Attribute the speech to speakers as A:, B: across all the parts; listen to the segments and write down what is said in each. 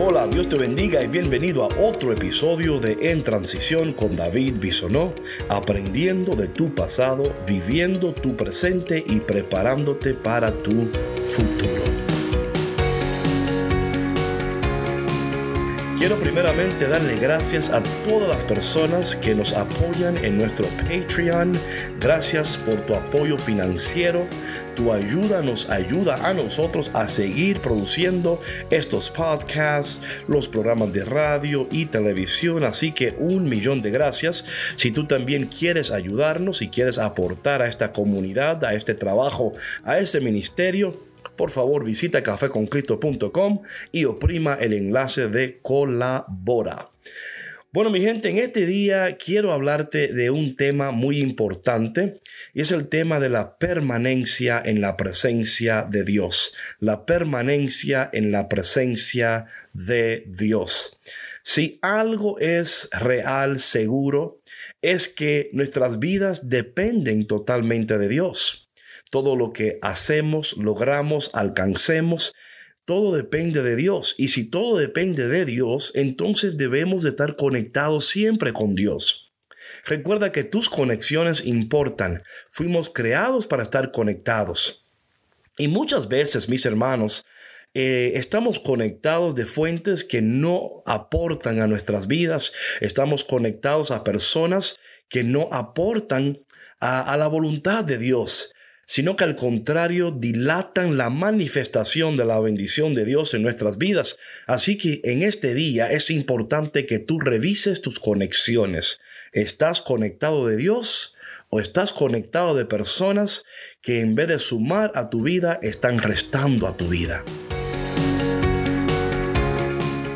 A: Hola, Dios te bendiga y bienvenido a otro episodio de En Transición con David Bisonó, aprendiendo de tu pasado, viviendo tu presente y preparándote para tu futuro. Quiero primeramente darle gracias a todas las personas que nos apoyan en nuestro Patreon. Gracias por tu apoyo financiero. Tu ayuda nos ayuda a nosotros a seguir produciendo estos podcasts, los programas de radio y televisión. Así que un millón de gracias. Si tú también quieres ayudarnos, y quieres aportar a esta comunidad, a este trabajo, a ese ministerio, por favor visita cafeconcristo.com y oprima el enlace de colabora. Bueno, mi gente, en este día quiero hablarte de un tema muy importante y es el tema de la permanencia en la presencia de Dios. La permanencia en la presencia de Dios. Si algo es real, seguro, es que nuestras vidas dependen totalmente de Dios. Todo lo que hacemos, logramos, alcancemos, todo depende de Dios. Y si todo depende de Dios, entonces debemos de estar conectados siempre con Dios. Recuerda que tus conexiones importan. Fuimos creados para estar conectados. Y muchas veces, mis hermanos, eh, estamos conectados de fuentes que no aportan a nuestras vidas. Estamos conectados a personas que no aportan a la voluntad de Dios sino que al contrario dilatan la manifestación de la bendición de Dios en nuestras vidas. Así que en este día es importante que tú revises tus conexiones. ¿Estás conectado de Dios? ¿O estás conectado de personas que en vez de sumar a tu vida están restando a tu vida?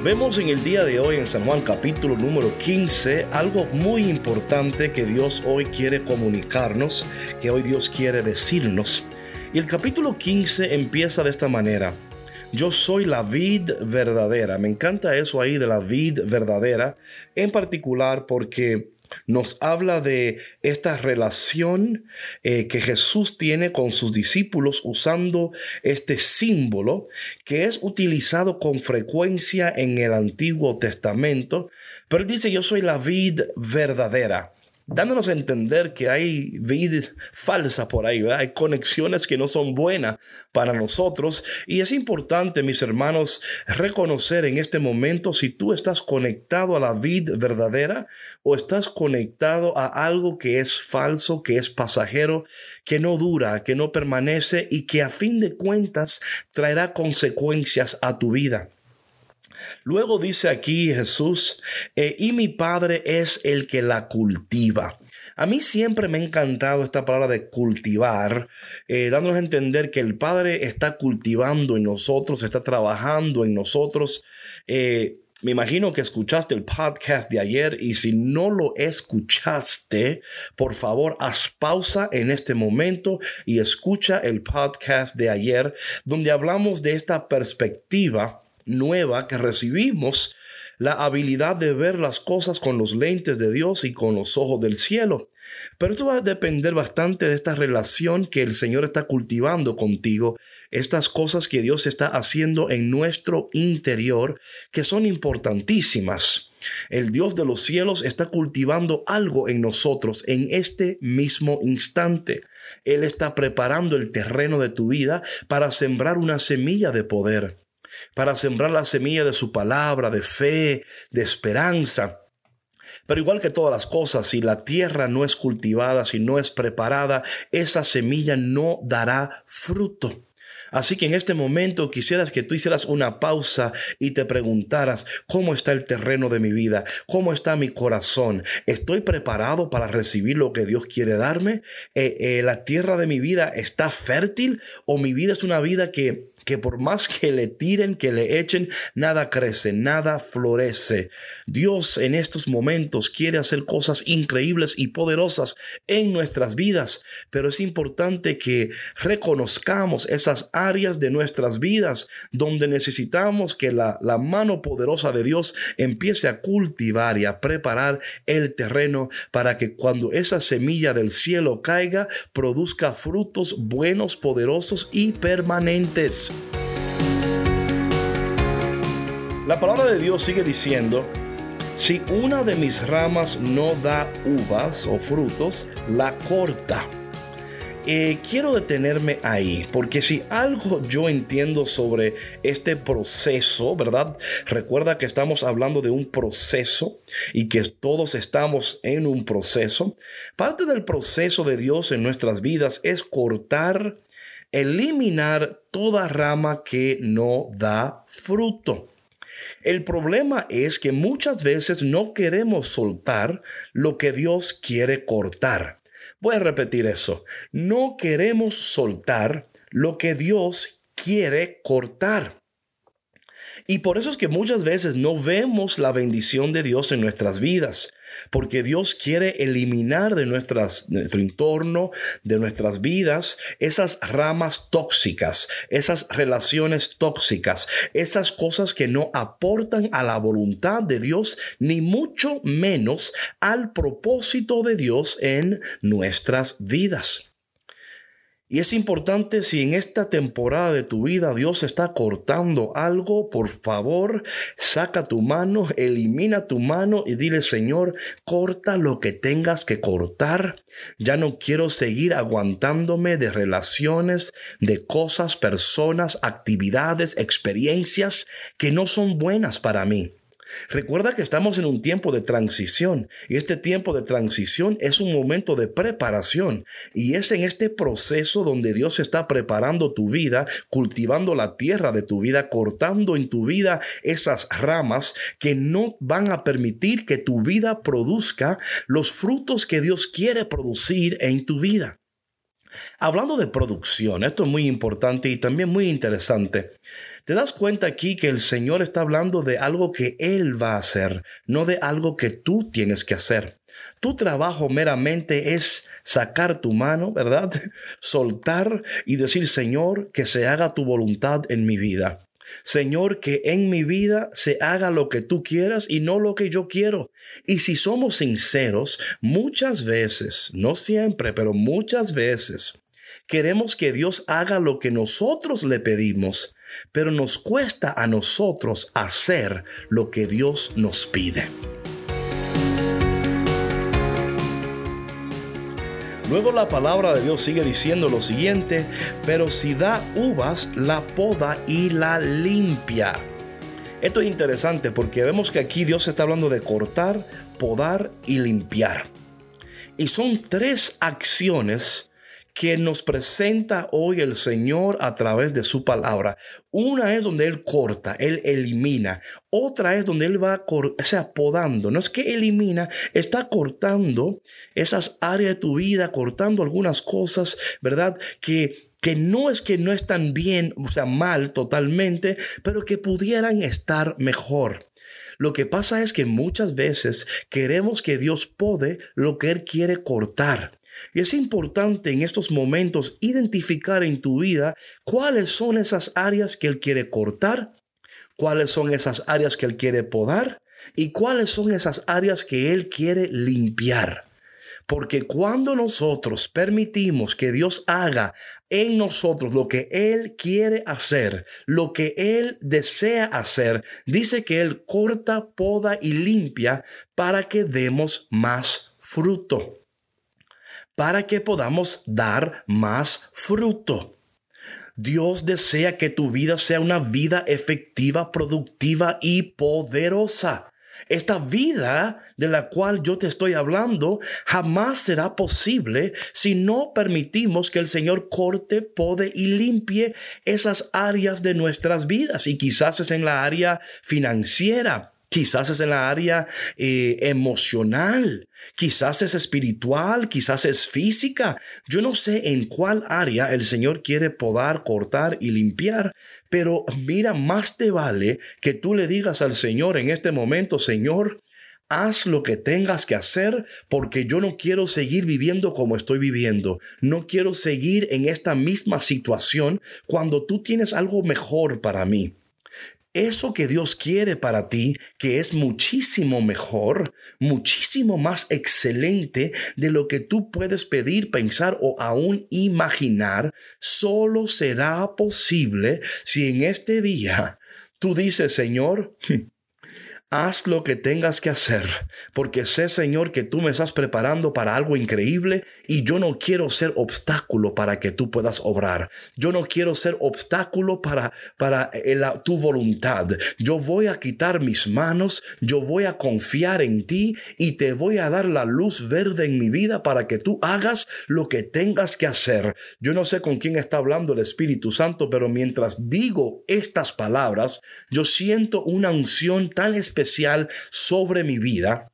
A: Vemos en el día de hoy en San Juan capítulo número 15 algo muy importante que Dios hoy quiere comunicarnos, que hoy Dios quiere decirnos. Y el capítulo 15 empieza de esta manera. Yo soy la vid verdadera. Me encanta eso ahí de la vid verdadera, en particular porque nos habla de esta relación eh, que Jesús tiene con sus discípulos usando este símbolo que es utilizado con frecuencia en el Antiguo Testamento. Pero él dice, yo soy la vid verdadera dándonos a entender que hay vida falsa por ahí, hay conexiones que no son buenas para nosotros y es importante, mis hermanos, reconocer en este momento si tú estás conectado a la vida verdadera o estás conectado a algo que es falso, que es pasajero, que no dura, que no permanece y que a fin de cuentas traerá consecuencias a tu vida. Luego dice aquí Jesús, eh, y mi Padre es el que la cultiva. A mí siempre me ha encantado esta palabra de cultivar, eh, dándonos a entender que el Padre está cultivando en nosotros, está trabajando en nosotros. Eh, me imagino que escuchaste el podcast de ayer y si no lo escuchaste, por favor, haz pausa en este momento y escucha el podcast de ayer donde hablamos de esta perspectiva nueva que recibimos la habilidad de ver las cosas con los lentes de Dios y con los ojos del cielo. Pero esto va a depender bastante de esta relación que el Señor está cultivando contigo, estas cosas que Dios está haciendo en nuestro interior, que son importantísimas. El Dios de los cielos está cultivando algo en nosotros en este mismo instante. Él está preparando el terreno de tu vida para sembrar una semilla de poder para sembrar la semilla de su palabra, de fe, de esperanza. Pero igual que todas las cosas, si la tierra no es cultivada, si no es preparada, esa semilla no dará fruto. Así que en este momento quisieras que tú hicieras una pausa y te preguntaras, ¿cómo está el terreno de mi vida? ¿Cómo está mi corazón? ¿Estoy preparado para recibir lo que Dios quiere darme? Eh, eh, ¿La tierra de mi vida está fértil o mi vida es una vida que que por más que le tiren, que le echen, nada crece, nada florece. Dios en estos momentos quiere hacer cosas increíbles y poderosas en nuestras vidas, pero es importante que reconozcamos esas áreas de nuestras vidas donde necesitamos que la, la mano poderosa de Dios empiece a cultivar y a preparar el terreno para que cuando esa semilla del cielo caiga, produzca frutos buenos, poderosos y permanentes. La palabra de Dios sigue diciendo, si una de mis ramas no da uvas o frutos, la corta. Eh, quiero detenerme ahí, porque si algo yo entiendo sobre este proceso, ¿verdad? Recuerda que estamos hablando de un proceso y que todos estamos en un proceso. Parte del proceso de Dios en nuestras vidas es cortar, eliminar toda rama que no da fruto. El problema es que muchas veces no queremos soltar lo que Dios quiere cortar. Voy a repetir eso. No queremos soltar lo que Dios quiere cortar. Y por eso es que muchas veces no vemos la bendición de Dios en nuestras vidas, porque Dios quiere eliminar de, nuestras, nuestro entorno, de nuestras vidas, esas ramas tóxicas, esas relaciones tóxicas, esas cosas que no aportan a la voluntad de Dios, ni mucho menos al propósito de Dios en nuestras vidas. Y es importante si en esta temporada de tu vida Dios está cortando algo, por favor, saca tu mano, elimina tu mano y dile, Señor, corta lo que tengas que cortar. Ya no quiero seguir aguantándome de relaciones, de cosas, personas, actividades, experiencias que no son buenas para mí. Recuerda que estamos en un tiempo de transición y este tiempo de transición es un momento de preparación y es en este proceso donde Dios está preparando tu vida, cultivando la tierra de tu vida, cortando en tu vida esas ramas que no van a permitir que tu vida produzca los frutos que Dios quiere producir en tu vida. Hablando de producción, esto es muy importante y también muy interesante. Te das cuenta aquí que el Señor está hablando de algo que Él va a hacer, no de algo que tú tienes que hacer. Tu trabajo meramente es sacar tu mano, ¿verdad? Soltar y decir, Señor, que se haga tu voluntad en mi vida. Señor, que en mi vida se haga lo que tú quieras y no lo que yo quiero. Y si somos sinceros, muchas veces, no siempre, pero muchas veces, queremos que Dios haga lo que nosotros le pedimos, pero nos cuesta a nosotros hacer lo que Dios nos pide. Luego la palabra de Dios sigue diciendo lo siguiente, pero si da uvas, la poda y la limpia. Esto es interesante porque vemos que aquí Dios está hablando de cortar, podar y limpiar. Y son tres acciones que nos presenta hoy el Señor a través de su palabra. Una es donde Él corta, Él elimina. Otra es donde Él va o sea, podando. No es que elimina, está cortando esas áreas de tu vida, cortando algunas cosas, ¿verdad? Que que no es que no están bien, o sea, mal totalmente, pero que pudieran estar mejor. Lo que pasa es que muchas veces queremos que Dios pode lo que Él quiere cortar. Y es importante en estos momentos identificar en tu vida cuáles son esas áreas que Él quiere cortar, cuáles son esas áreas que Él quiere podar y cuáles son esas áreas que Él quiere limpiar. Porque cuando nosotros permitimos que Dios haga en nosotros lo que Él quiere hacer, lo que Él desea hacer, dice que Él corta, poda y limpia para que demos más fruto para que podamos dar más fruto. Dios desea que tu vida sea una vida efectiva, productiva y poderosa. Esta vida de la cual yo te estoy hablando jamás será posible si no permitimos que el Señor corte, pode y limpie esas áreas de nuestras vidas. Y quizás es en la área financiera, Quizás es en la área eh, emocional, quizás es espiritual, quizás es física. Yo no sé en cuál área el Señor quiere podar, cortar y limpiar, pero mira, más te vale que tú le digas al Señor en este momento, Señor, haz lo que tengas que hacer porque yo no quiero seguir viviendo como estoy viviendo. No quiero seguir en esta misma situación cuando tú tienes algo mejor para mí eso que Dios quiere para ti, que es muchísimo mejor, muchísimo más excelente de lo que tú puedes pedir, pensar o aún imaginar, solo será posible si en este día Tú dices, Señor, Haz lo que tengas que hacer, porque sé, Señor, que tú me estás preparando para algo increíble y yo no quiero ser obstáculo para que tú puedas obrar. Yo no quiero ser obstáculo para, para eh, tu voluntad. Yo voy a quitar mis manos, yo voy a confiar en ti y te voy a dar la luz verde en mi vida para que tú hagas lo que tengas que hacer. Yo no sé con quién está hablando el Espíritu Santo, pero mientras digo estas palabras, yo siento una unción tan especial sobre mi vida.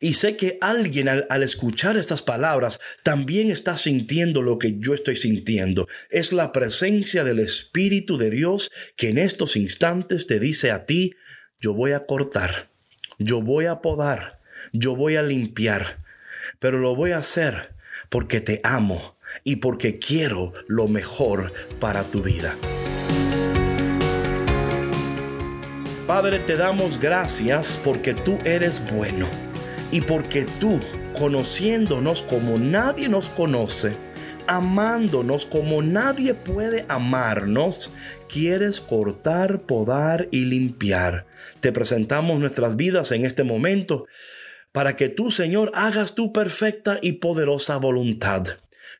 A: Y sé que alguien al, escuchar estas palabras también está sintiendo lo que yo estoy sintiendo. Es la presencia del Espíritu de Dios que en estos instantes te dice a ti, yo voy a cortar, yo voy a podar, yo voy a limpiar, pero lo voy a hacer porque te amo y porque quiero lo mejor para tu vida. Padre, te damos gracias porque tú eres bueno y porque tú, conociéndonos como nadie nos conoce, amándonos como nadie puede amarnos, quieres cortar, podar y limpiar. Te presentamos nuestras vidas en este momento para que tú, Señor, hagas tu perfecta y poderosa voluntad.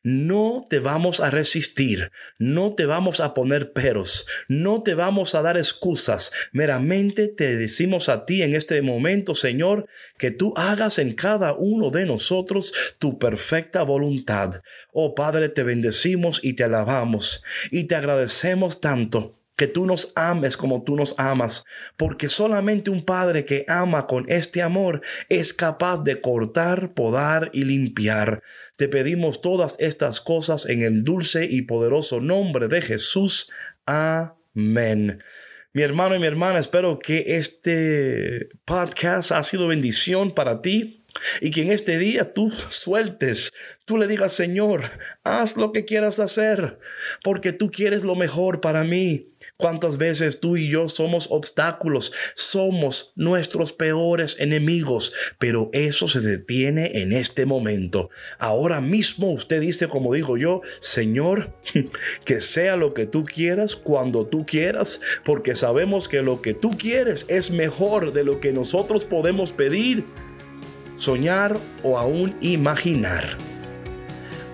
A: No te vamos a resistir, no te vamos a poner peros, no te vamos a dar excusas. Meramente te decimos a ti en este momento, Señor, que tú hagas en cada uno de nosotros tu perfecta voluntad. Oh Padre, te bendecimos y te alabamos y te agradecemos tanto que tú nos ames como tú nos amas, porque solamente un Padre que ama con este amor es capaz de cortar, podar y limpiar. Te pedimos todas estas cosas en el dulce y poderoso nombre de Jesús. Amén. Mi hermano y mi hermana, espero que este podcast ha sido bendición para ti. Y que en este día tú sueltes, tú le digas, Señor, haz lo que quieras hacer, porque tú quieres lo mejor para mí. ¿Cuántas veces tú y yo somos obstáculos? Somos nuestros peores enemigos, pero eso se detiene en este momento. Ahora mismo usted dice, como digo yo, Señor, que sea lo que tú quieras cuando tú quieras, porque sabemos que lo que tú quieres es mejor de lo que nosotros podemos pedir, soñar o aún imaginar.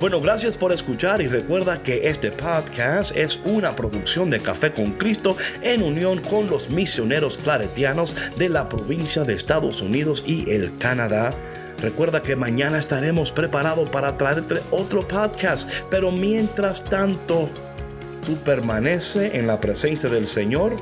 A: Bueno, gracias por escuchar y recuerda que este podcast es una producción de Café con Cristo en unión con los misioneros claretianos de la provincia de Estados Unidos y el Canadá. Recuerda que mañana estaremos preparados para traerte otro podcast, pero mientras tanto, tú permanece en la presencia del Señor,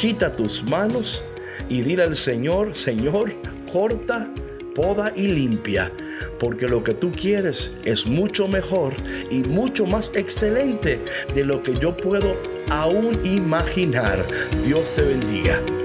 A: quita tus manos y dile al Señor, Señor, corta, poda y limpia porque lo que tú quieres es mucho mejor y mucho más excelente de lo que yo puedo aún imaginar. Dios te bendiga.